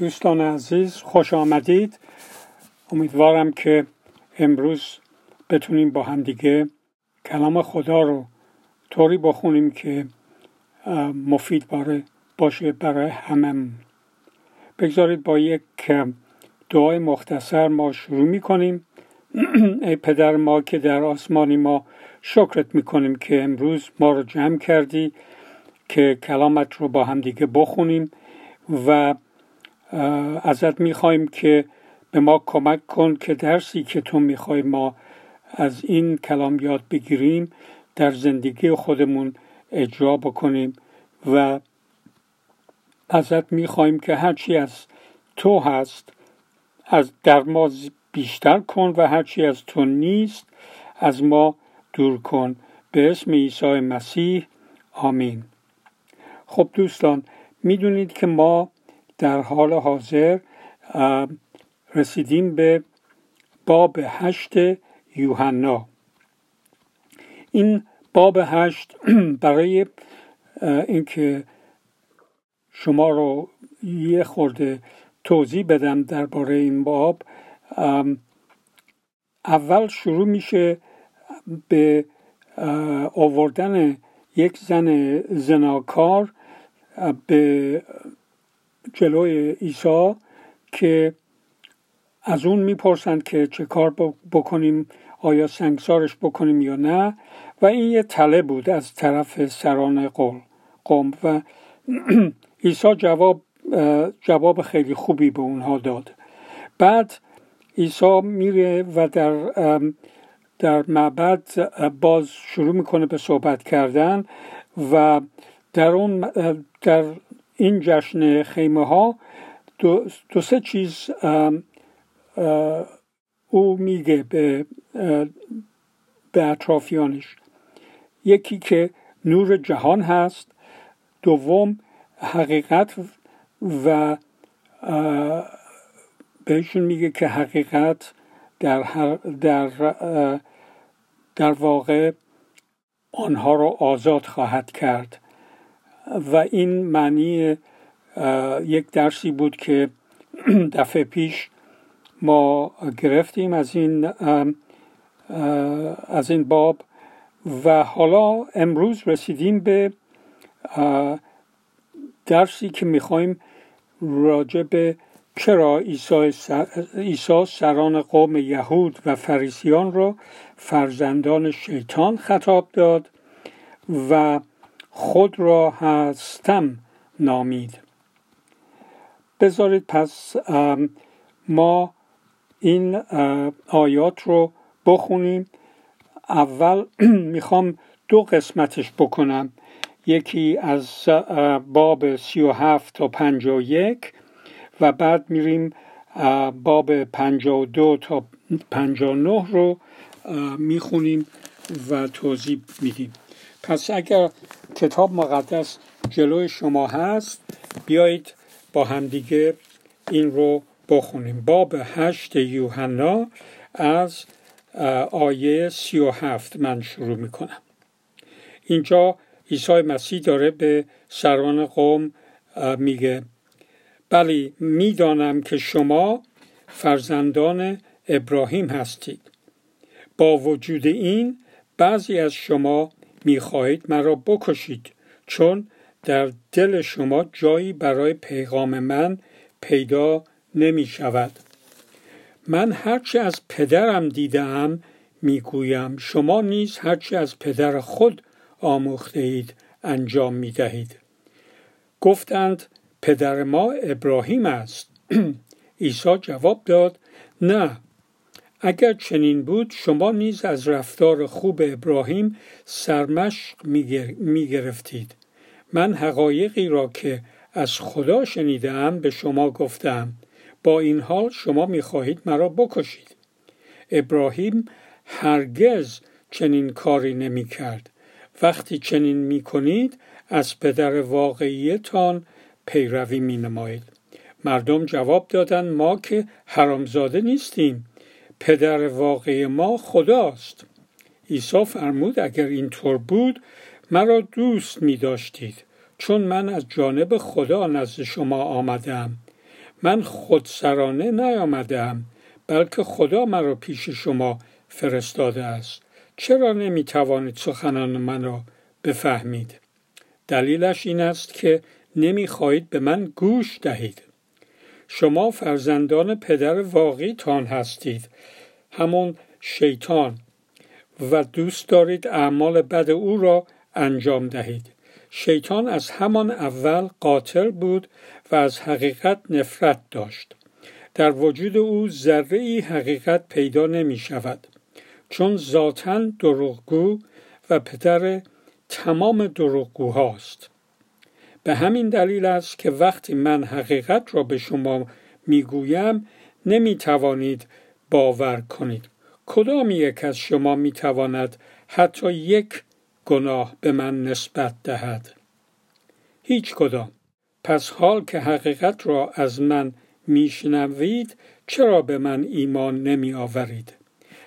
دوستان عزیز خوش آمدید. امیدوارم که امروز بتونیم با همدیگه کلام خدا رو طوری بخونیم که مفید باره باشه برای همه بگذارید با یک دعای مختصر ما شروع می‌کنیم. ای پدر ما که در آسمانی ما شکرت می‌کنیم که امروز ما رو جمع کردی که کلامت رو با همدیگه بخونیم و ازت می‌خوایم که به ما کمک کن که درسی که تو می‌خوای ما از این کلام یاد بگیریم در زندگی خودمون اجرا بکنیم و ازت می‌خوایم که هرچی از تو هست از در ما بیشتر کن و هرچی از تو نیست از ما دور کن. به اسم عیسی مسیح آمین. خب دوستان می‌دونید که ما در حال حاضر رسیدیم به باب هشت یوحنا. این باب هشت برای اینکه شما رو یه خورده توضیح بدم درباره این باب اول شروع میشه به آوردن یک زن زناکار به جلوی عیسی که از اون می‌پرسند که چه کار بکنیم آیا سنگسارش بکنیم یا نه. و این یه تله بود از طرف سران قوم. و عیسی جواب جواب خیلی خوبی به اونها داد. بعد عیسی میره و در در معبد باز شروع می‌کنه به صحبت کردن و در اون در این جشن خیمه ها دو, دو سه چیز او میگه به به اطرافیانش. یکی که نور جهان هست دوم حقیقت و بهشون میگه که حقیقت در, در, در واقع آنها رو آزاد خواهد کرد. و این معنی یک درسی بود که دفعه پیش ما گرفتیم از این از این باب و حالا امروز رسیدیم به درسی که می‌خوایم راجع به چرا عیسی سران قوم یهود و فریسیان را فرزندان شیطان خطاب داد و خود را هستم نامید. بذارید پس ما این آیات رو بخونیم. اول می‌خوام دو قسمتش بکنم. یکی از باب سی و هفت تا پنج و یک و بعد میریم باب پنج و دو تا پنج و نه رو می‌خونیم و توضیح میدیم. پس اگر کتاب مقدس جلوی شما هست بیایید با همدیگه این رو بخونیم. باب هشت یوحنا از آیه سی و هفت من شروع می‌کنم. اینجا عیسی مسیح داره به سران قوم میگه بلی می‌دانم که شما فرزندان ابراهیم هستید. با وجود این بعضی از شما می‌خواهید مرا بکشید چون در دل شما جایی برای پیغام من پیدا نمی شود من هرچه از پدرم دیدم می‌گویم. شما نیز هرچه از پدر خود آموخته اید انجام می دهید. گفتند پدر ما ابراهیم است. عیسی جواب داد نه اگر چنین بود شما نیز از رفتار خوب ابراهیم سرمشق می گرفتید من حقایقی را که از خدا شنیدم به شما گفتم. با این حال شما می‌خواهید مرا بکشید. ابراهیم هرگز چنین کاری نمی کرد وقتی چنین می کنید از پدر واقعیتان پیروی می نمایید مردم جواب دادند ما که حرامزاده نیستیم. پدر واقعی ما خداست. عیسی فرمود اگر اینطور بود مرا دوست می داشتید چون من از جانب خدا نزد شما آمدم. من خودسرانه نیامدم بلکه خدا مرا پیش شما فرستاده است. چرا نمی توانید سخنان من را بفهمید؟ دلیلش این است که نمی خواهید به من گوش دهید. شما فرزندان پدر واقعی تان هستید. همون شیطان. و دوست دارید اعمال بد او را انجام دهید. شیطان از همان اول قاتل بود و از حقیقت نفرت داشت. در وجود او ذره ای حقیقت پیدا نمی شود. چون ذاتا دروغگو و پدر تمام دروغگوهاست. به همین دلیل است که وقتی من حقیقت را به شما می‌گویم نمی توانید باور کنید. کدام یک از شما می تواند حتی یک گناه به من نسبت دهد؟ هیچ کدام. پس حال که حقیقت را از من میشنوید چرا به من ایمان نمی آورید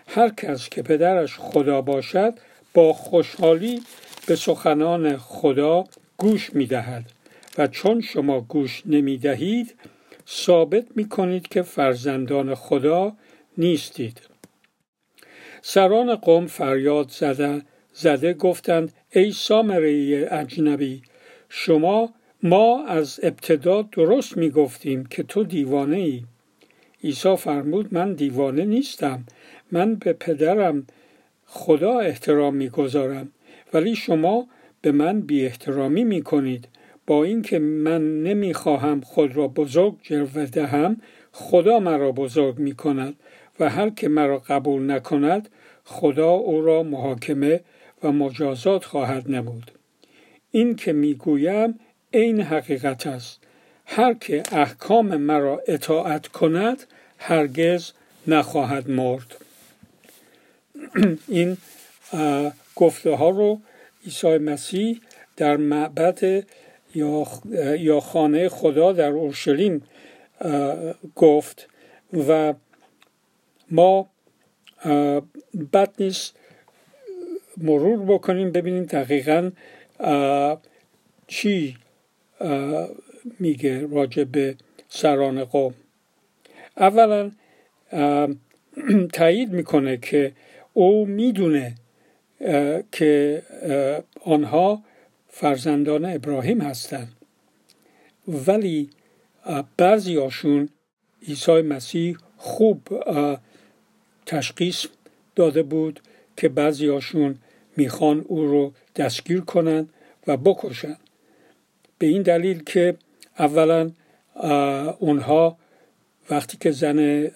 هر کس که پدرش خدا باشد با خوشحالی به سخنان خدا گوش می دهد و چون شما گوش نمی دهید ثابت می کنید که فرزندان خدا نیستید. سران قوم فریاد زده, زده گفتند ای سامره اجنبی شما ما از ابتدا درست می گفتیم که تو دیوانه ای عیسی فرمود من دیوانه نیستم. من به پدرم خدا احترام می‌گذارم. ولی شما به من بی احترامی می کنید با اینکه من نمی‌خواهم خود را بزرگ جلوه دهم خدا مرا بزرگ می کند و هر که مرا قبول نکند خدا او را محاکمه و مجازات خواهد نمود. این که می‌گویم این حقیقت است. هر که احکام مرا اطاعت کند هرگز نخواهد مرد. این گفته ها رو عیسی مسیح در معبد یا خانه خدا در اورشلیم گفت و ما بد نیست مرور بکنیم ببینیم دقیقا چی میگه راجع به سران قوم. اولا تایید می‌کنه که او می‌دونه که آنها فرزندان ابراهیم هستند. ولی بعضی هاشون عیسی مسیح خوب تشخیص داده بود که بعضی هاشون می‌خوان او رو دستگیر کنند و بکشن. به این دلیل که اولا اونها وقتی که زن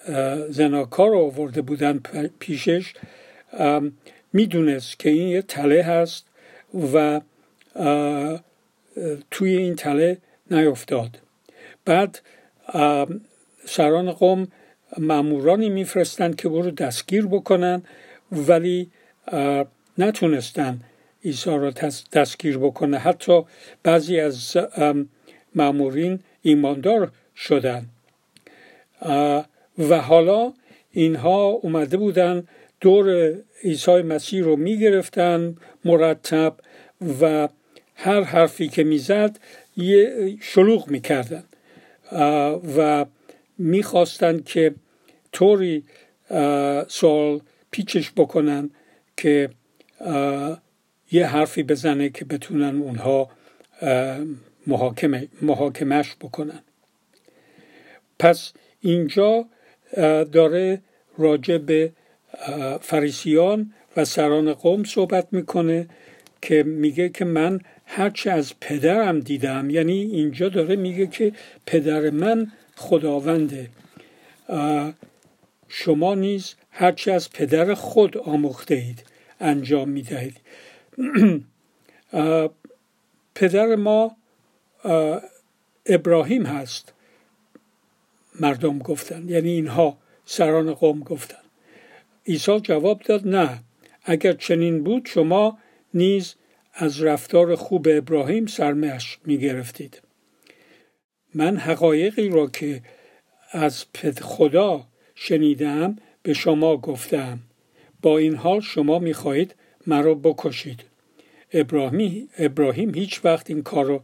زناکار رو آورده بودن پیشش می‌دونست که این یه تله هست و توی این تله نیفتاد. بعد سران قوم مامورانی میفرستند که او رو دستگیر بکنن ولی نتونستن عیسی را دستگیر بکنه. حتی بعضی از مامورین ایماندار شدن. و حالا اینها اومده بودن دور عیسی مسیح رو می‌گرفتن مرتب و هر حرفی که می‌زد یه شلوغ می‌کردن. و می‌خواستند که طوری سوال پیچش بکنن که یه حرفی بزنه که بتونن اونها محاکمه محاکمش بکنن. پس اینجا داره راجع به فریسیان و سران قوم صحبت می‌کنه که میگه که من هرچه از پدرم دیدم یعنی اینجا داره میگه که پدر من خداونده شما نیز هرچه از پدر خود آموخته اید انجام می‌دهید. پدر ما ابراهیم هست. مردم گفتن. یعنی اینها سران قوم گفتن. عیسی جواب داد نه اگر چنین بود شما نیز از رفتار خوب ابراهیم سرمش می گرفتید من حقایقی را که از خدا شنیدم به شما گفتم با این حال شما می خواهید مرا بکشید. ابراهیم, ابراهیم هیچ وقت این کار رو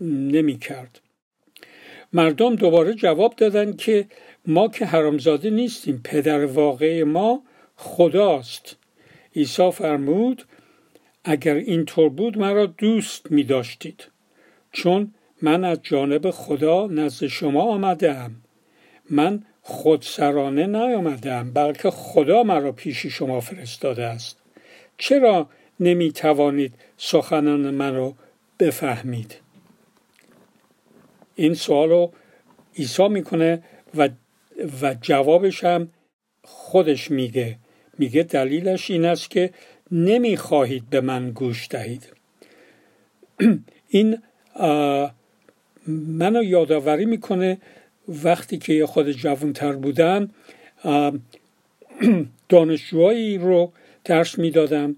نمی کرد مردم دوباره جواب دادن که ما که حرامزاده نیستیم پدر واقعی ما خداست. عیسی فرمود اگر اینطور بود مرا دوست می داشتید چون من از جانب خدا نزد شما آمدم من خودسرانه نیامدم بلکه خدا مرا پیش شما فرستاده است. چرا نمی توانید سخنان من رو بفهمید؟ این سوال رو عیسی می‌کنه و, و جوابش هم خودش میگه میگه دلیلش این است که نمی‌خواهید به من گوش دهید. این منو یادآوری می‌کنه وقتی که خود جوانتر بودم دانشجوهایی رو درس می‌دادم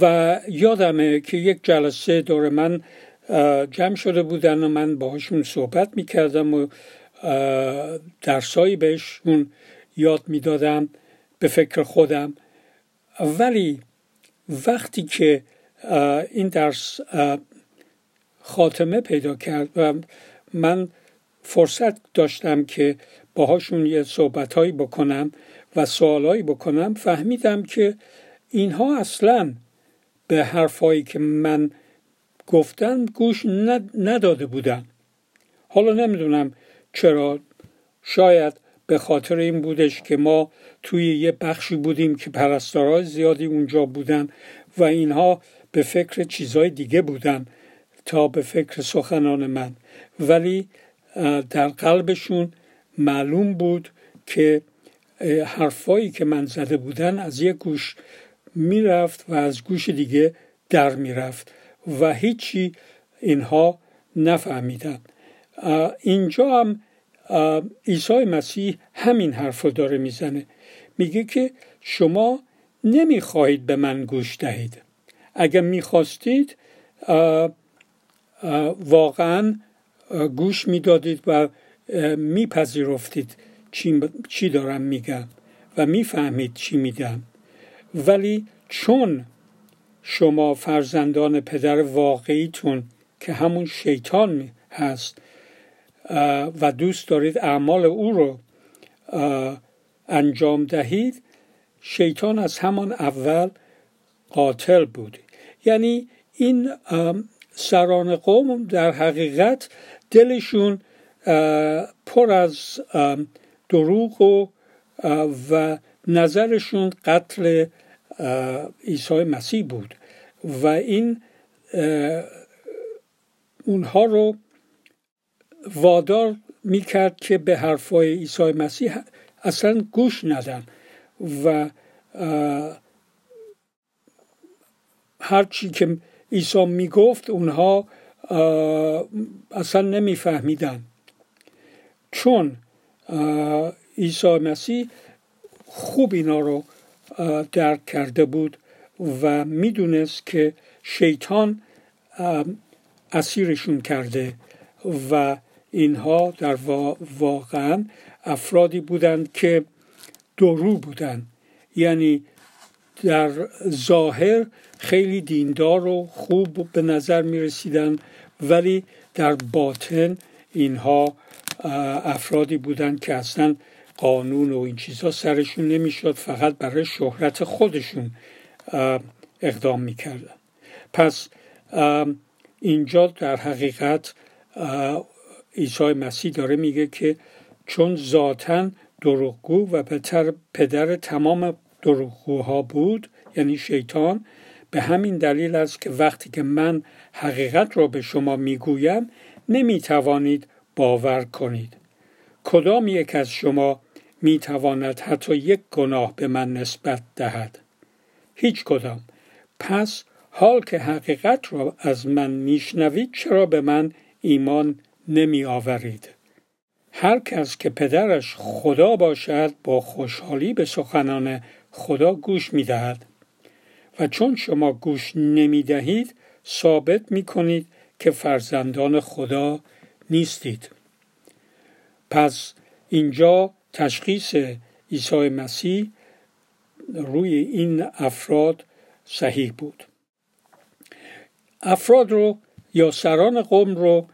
و یادمه که یک جلسه دور من جمع شده بودن و من باهاشون صحبت می‌کردم و درسایی بهشون یاد می‌دادم به فکر خودم. ولی وقتی که این درس خاتمه پیدا کرد و من فرصت داشتم که باهاشون یه صحبتهایی بکنم و سوالایی بکنم فهمیدم که اینها اصلا به حرفایی که من گفتم گوش نداده بودن. حالا نمی‌دونم چرا. شاید به خاطر این بودش که ما توی یه بخشی بودیم که پرستارای زیادی اونجا بودن و اینها به فکر چیزهای دیگه بودن تا به فکر سخنان من. ولی در قلبشون معلوم بود که حرفایی که من زده بودن از یک گوش می‌رفت و از گوش دیگه در می‌رفت. و هیچی اینها نفهمیدن اینجا هم عیسی مسیح همین حرف رو داره می‌زنه. میگه که شما نمی‌خواهید به من گوش دهید. اگر می‌خواستید واقعا گوش می‌دادید و میپذیرفتید چی دارم میگم و می‌فهمید چی میگم. ولی چون شما فرزندان پدر واقعیتون که همون شیطان هست و دوست دارید اعمال او رو انجام دهید شیطان از همان اول قاتل بود. یعنی این سران قوم در حقیقت دلشون پر از دروغ و و نظرشون قتل عیسی مسیح بود و این اونها رو وادار می‌کرد که به حرفای عیسی مسیح اصلا گوش ندن و هرچی که عیسی می‌گفت اونها اصلا نمیفهمیدن. چون عیسی مسیح خوب اینا رو درک کرده بود و می‌دونست که شیطان اسیرشون کرده و اینها در واقعا افرادی بودند که درو بودند یعنی در ظاهر خیلی دیندار و خوب به نظر می رسیدن ولی در باطن اینها افرادی بودند که اصلا قانون و این چیزها سرشون نمی‌شد فقط برای شهرت خودشون اقدام می‌کردن. پس اینجا در حقیقت عیسی مسیح داره میگه که چون ذاتا دروغگو و بهتر پدر تمام دروغگوها بود یعنی شیطان به همین دلیل است که وقتی که من حقیقت را به شما می‌گویم نمی‌توانید باور کنید. کدام یک از شما می‌تواند حتی یک گناه به من نسبت دهد. هیچ کدام. پس حال که حقیقت را از من میشنوید چرا به من ایمان نمی آورید هر کس که پدرش خدا باشد با خوشحالی به سخنان خدا گوش می دهد و چون شما گوش نمی دهید ثابت می کنید که فرزندان خدا نیستید. پس اینجا تشخیص عیسی مسیح روی این افراد صحیح بود. افراد رو یا سران قوم رو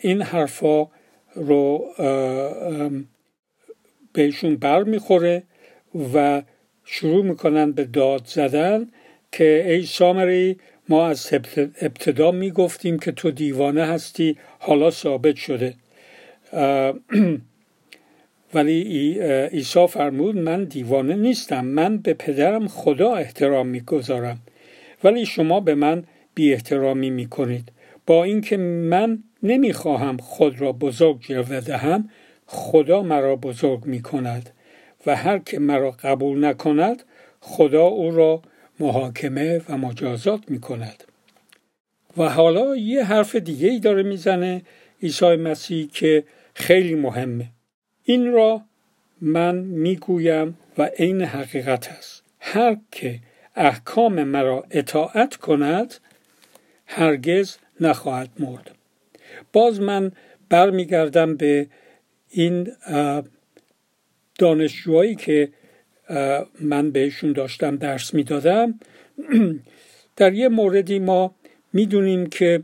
این حرفا رو بهشون بر می‌خوره و شروع می‌کنن به داد زدن که ای سامری ما از ابتدا می‌گفتیم که تو دیوانه هستی حالا ثابت شده. ولی عیسی فرمود من دیوانه نیستم من به پدرم خدا احترام می‌گذارم. ولی شما به من بی احترامی می کنید با اینکه من نمی‌خواهم خود را بزرگ جلوه دهم خدا مرا بزرگ می کند و هر که مرا قبول نکند خدا او را محاکمه و مجازات می کند و حالا یه حرف دیگه ای داره می‌زنه عیسی مسیح که خیلی مهمه. این را من می‌گویم و عین حقیقت است. هر که احکام مرا اطاعت کند هرگز نخواهد مرد. باز من برمیگردم به این دانشجوهایی که من بهشون داشتم درس می‌دادم. در یه موردی ما می‌دونیم که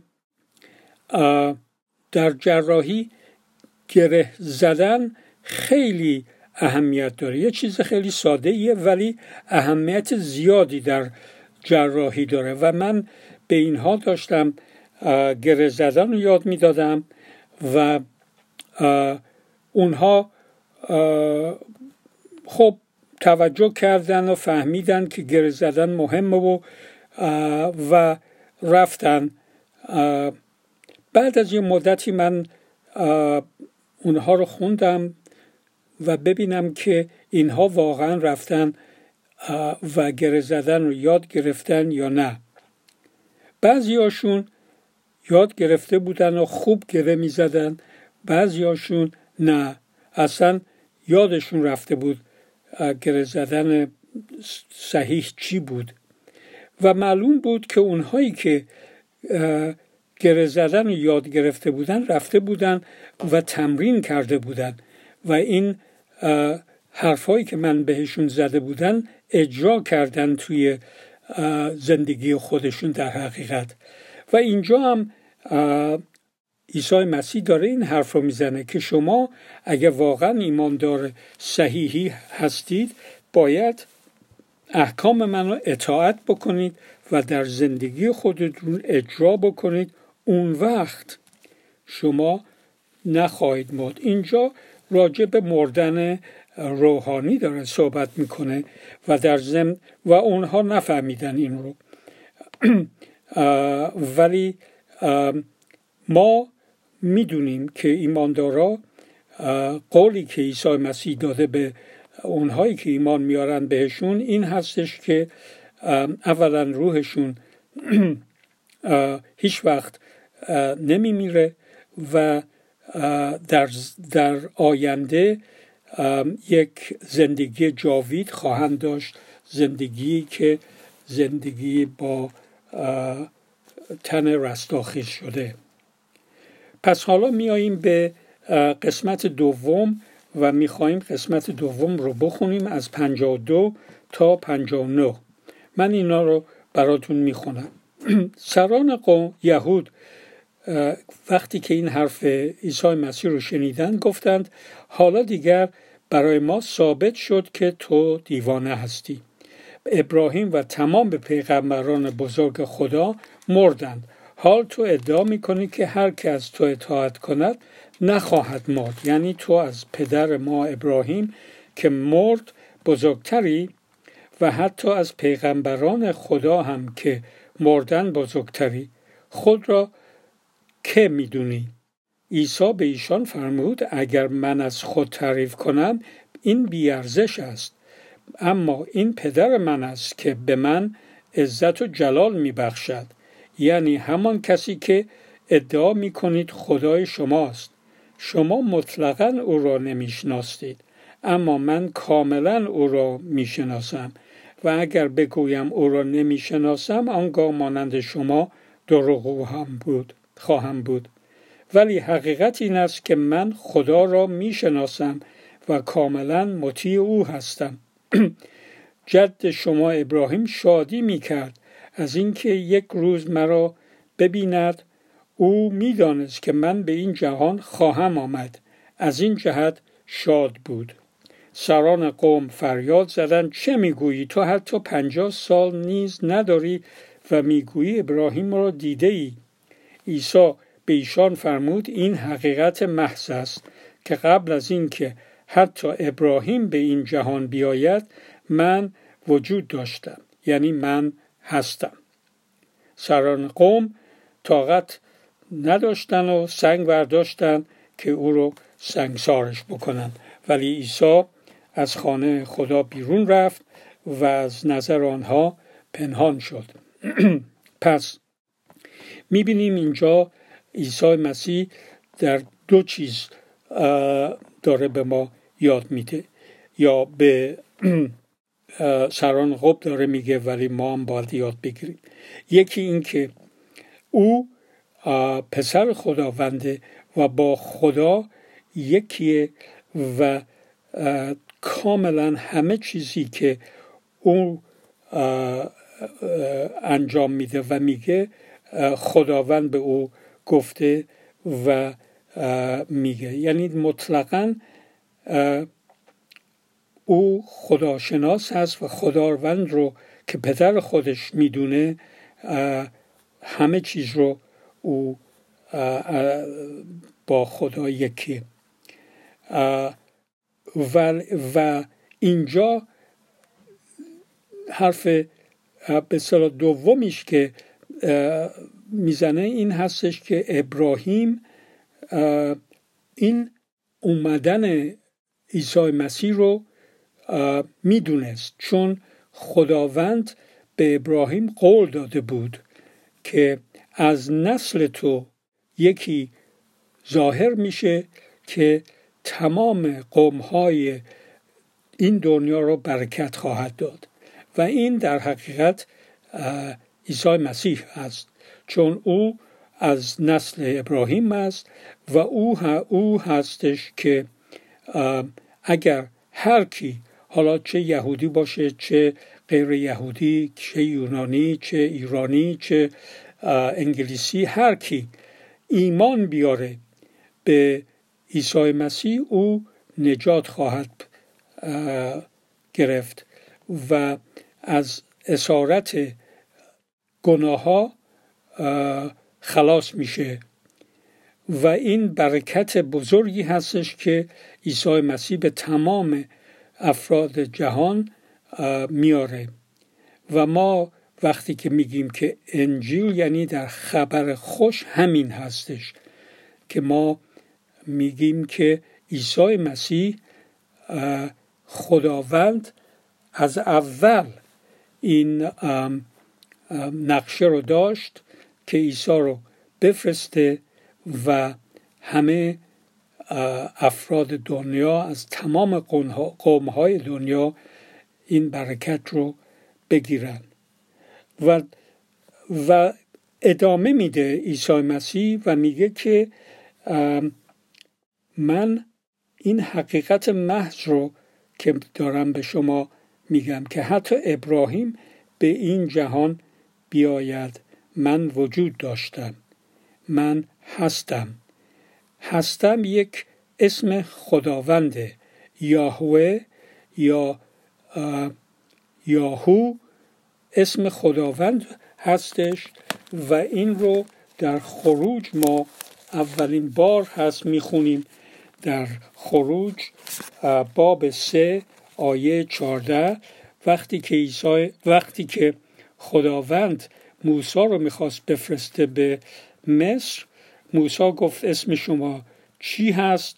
در جراحی گره زدن خیلی اهمیت داره. یه چیز خیلی ساده ایه ولی اهمیت زیادی در جراحی داره. و من به اینها داشتم گره زدن رو یاد می‌دادم و اونها خب توجه کردن و فهمیدن که گره زدن مهمه و و رفتن. بعد از یه مدتی من اونها رو خوندم. و ببینم که اینها واقعا رفتن و گره زدن رو یاد گرفتن یا نه. بعضیاشون یاد گرفته بودن و خوب گره می زدن بعضیاشون نه. اصلا یادشون رفته بود گره زدن صحیح چی بود. و معلوم بود که اونهایی که گره زدن رو یاد گرفته بودن رفته بودن و تمرین کرده بودن. و این حرفهایی که من بهشون زده بودن اجرا کردن توی زندگی خودشون در حقیقت. و اینجا هم عیسی مسیح داره این حرف رو می‌زنه که شما اگر واقعا ایماندار صحیحی هستید باید احکام من رو اطاعت بکنید و در زندگی خودتون اجرا بکنید. اون وقت شما نخواهید مرد اینجا راجع به مردن روحانی داره صحبت می‌کنه و در ضمن و اونها نفهمیدن این رو. ولی ما می‌دونیم که ایماندارا قولی که عیسی مسیح داده به اونهایی که ایمان میارن بهشون این هستش که اولا روحشون هیچ وقت نمیمیره و در, در آینده یک زندگی جاوید خواهند داشت زندگی که زندگی با تن رستاخیز شده. پس حالا میاییم به قسمت دوم و می‌خواهیم قسمت دوم رو بخونیم از 52 تا 59 من اینا رو براتون می‌خونم. سران قوم یهود وقتی که این حرف عیسی مسیح رو شنیدن گفتند حالا دیگر برای ما ثابت شد که تو دیوانه هستی. ابراهیم و تمام پیغمبران بزرگ خدا مردند. حال تو ادعا می‌کنی که هر که از تو اطاعت کند نخواهد مرد. یعنی تو از پدر ما ابراهیم که مرد بزرگتری و حتی از پیغمبران خدا هم که مردن بزرگتری. خود را که می‌دونی؟ عیسی به ایشان فرمود اگر من از خود تعریف کنم این بیارزش است. اما این پدر من است که به من عزت و جلال میبخشد. یعنی همان کسی که ادعا می کنید خدای شماست. شما مطلقا او را نمی‌شناسید اما من کاملا او را می‌شناسم. و اگر بگویم او را نمی‌شناسم آنگاه مانند شما دروغو هم بود. خواهم بود. ولی حقیقت این است که من خدا را می‌شناسم و کاملا مطیع او هستم. جد شما ابراهیم شادی می کرد از اینکه یک روز مرا ببیند او می‌دانست که من به این جهان خواهم آمد. از این جهت شاد بود. سران قوم فریاد زدند چه می‌گویی؟ تو حتی پنجاه سال نیز نداری و می‌گویی ابراهیم را دیده ای عیسی به ایشان فرمود این حقیقت محض است که قبل از اینکه حتی ابراهیم به این جهان بیاید من وجود داشتم یعنی من هستم. سران قوم طاقت نداشتن و سنگ برداشتن که او رو سنگسارش بکنن. ولی عیسی از خانه خدا بیرون رفت و از نظر آنها پنهان شد. پس می‌بینیم اینجا عیسی مسیح در دو چیز داره به ما یاد میده. یا به سران قب داره میگه ولی ما هم باید یاد بگیریم. یکی این که او پسر خداونده و با خدا یکیه و کاملا همه چیزی که او انجام میده و میگه خداوند به او گفته و میگه. یعنی مطلقا او خداشناس هست و خداوند رو که پدر خودش می‌دونه همه چیز رو او با خدا یکی. و, و اینجا حرف به دومیش که می‌زنه این هستش که ابراهیم این اومدن عیسی مسیح رو می‌دونست. چون خداوند به ابراهیم قول داده بود که از نسل تو یکی ظاهر میشه که تمام قومهای این دنیا رو برکت خواهد داد. و این در حقیقت عیسی مسیح است چون او از نسل ابراهیم است و او, او هستش که اگر هر کی حالا چه یهودی باشه چه غیر یهودی چه یونانی چه ایرانی چه انگلیسی هر کی ایمان بیاره به عیسی مسیح او نجات خواهد گرفت و از اسارت گناه ها خلاص میشه. و این برکت بزرگی هستش که عیسی مسیح به تمام افراد جهان میاره. و ما وقتی که میگیم که انجیل یعنی در خبر خوش همین هستش که ما میگیم که عیسی مسیح خداوند از اول این نقشه رو داشت که عیسی رو بفرسته و همه افراد دنیا از تمام قومهای دنیا این برکت رو بگیرن. و, و ادامه میده عیسی مسیح و میگه که من این حقیقت محض رو که دارم به شما میگم که حتی ابراهیم به این جهان بیاید من وجود داشتم من هستم. هستم یک اسم خداونده یاهوه یا یاهو. اسم خداوند هستش و این رو در خروج ما اولین بار هست می‌خونیم. در خروج باب سه آیه چارده وقتی که وقتی که خداوند موسی رو می‌خواست بفرسته به مصر. موسی گفت اسم شما چی هست؟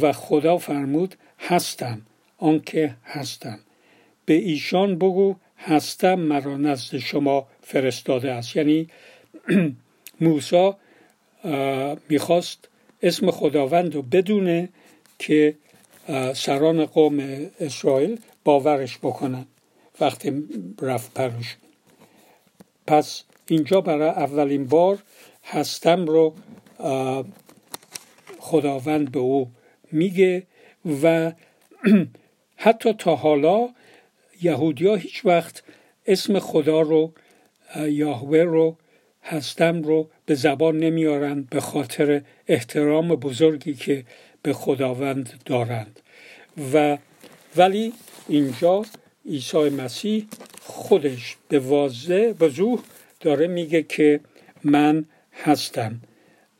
و خدا فرمود هستم آنکه هستم. به ایشان بگو هستم مرا نزد شما فرستاده است. یعنی موسی می‌خواست اسم خداوند رو بدونه که سران قوم اسرائیل باورش بکنن وقتی رفت پروش پس اینجا برای اولین بار هستم رو خداوند به او میگه و حتی تا حالا یهودیا هیچ وقت اسم خدا رو یاهوه رو هستم رو به زبان نمیارند به خاطر احترام بزرگی که به خداوند دارند. و ولی اینجا عیسی مسیح خودش به واضح وضوح داره میگه که من هستم.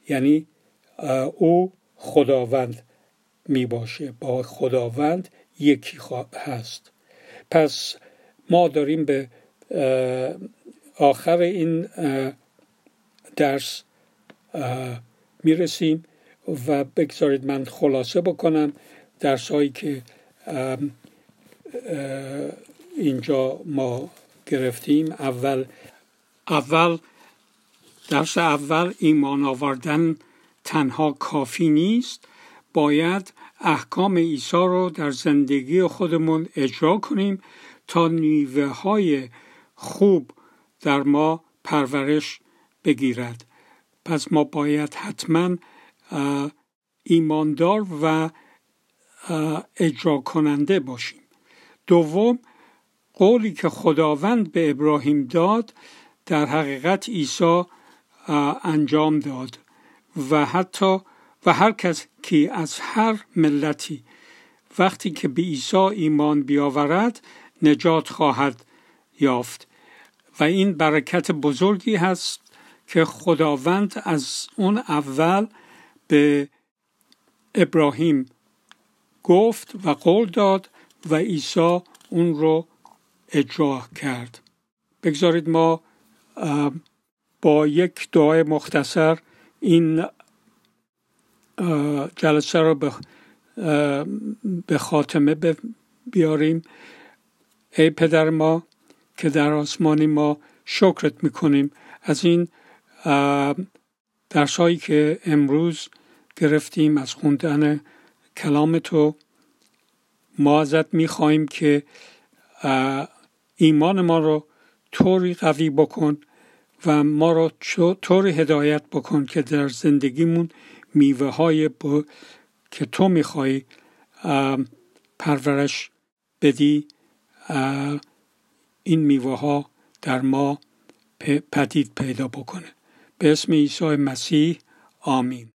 یعنی او خداوند می باشه با خداوند یکی هست. پس ما داریم به آخر این درس می‌رسیم و بگذارید من خلاصه بکنم درس هایی که اینجا ما گرفتیم. اول اول درس اول ایمان آوردن تنها کافی نیست. باید احکام عیسی رو در زندگی خودمون اجرا کنیم تا نیوه های خوب در ما پرورش بگیرد. پس ما باید حتما ایماندار و اجرا کننده باشیم. دوم قولی که خداوند به ابراهیم داد در حقیقت عیسی انجام داد. و حتی و هر کس که از هر ملتی وقتی که به عیسی ایمان بیاورد نجات خواهد یافت. و این برکت بزرگی هست که خداوند از اون اول به ابراهیم گفت و قول داد و عیسی اون رو اجرا کرد. بگذارید ما با یک دعای مختصر این جلسه رو به خاتمه بیاریم. ای پدر ما که در آسمانی ما شکرت می‌کنیم. از این درسهایی که امروز گرفتیم از خوندن کلام تو ما ازت می‌خواهیم که ایمان ما رو طوری قوی بکن و ما رو طوری هدایت بکن که در زندگیمون میوه های که تو می‌خوای پرورش بدی این میوه ها در ما پدید پیدا بکنه. به اسم عیسی مسیح آمین.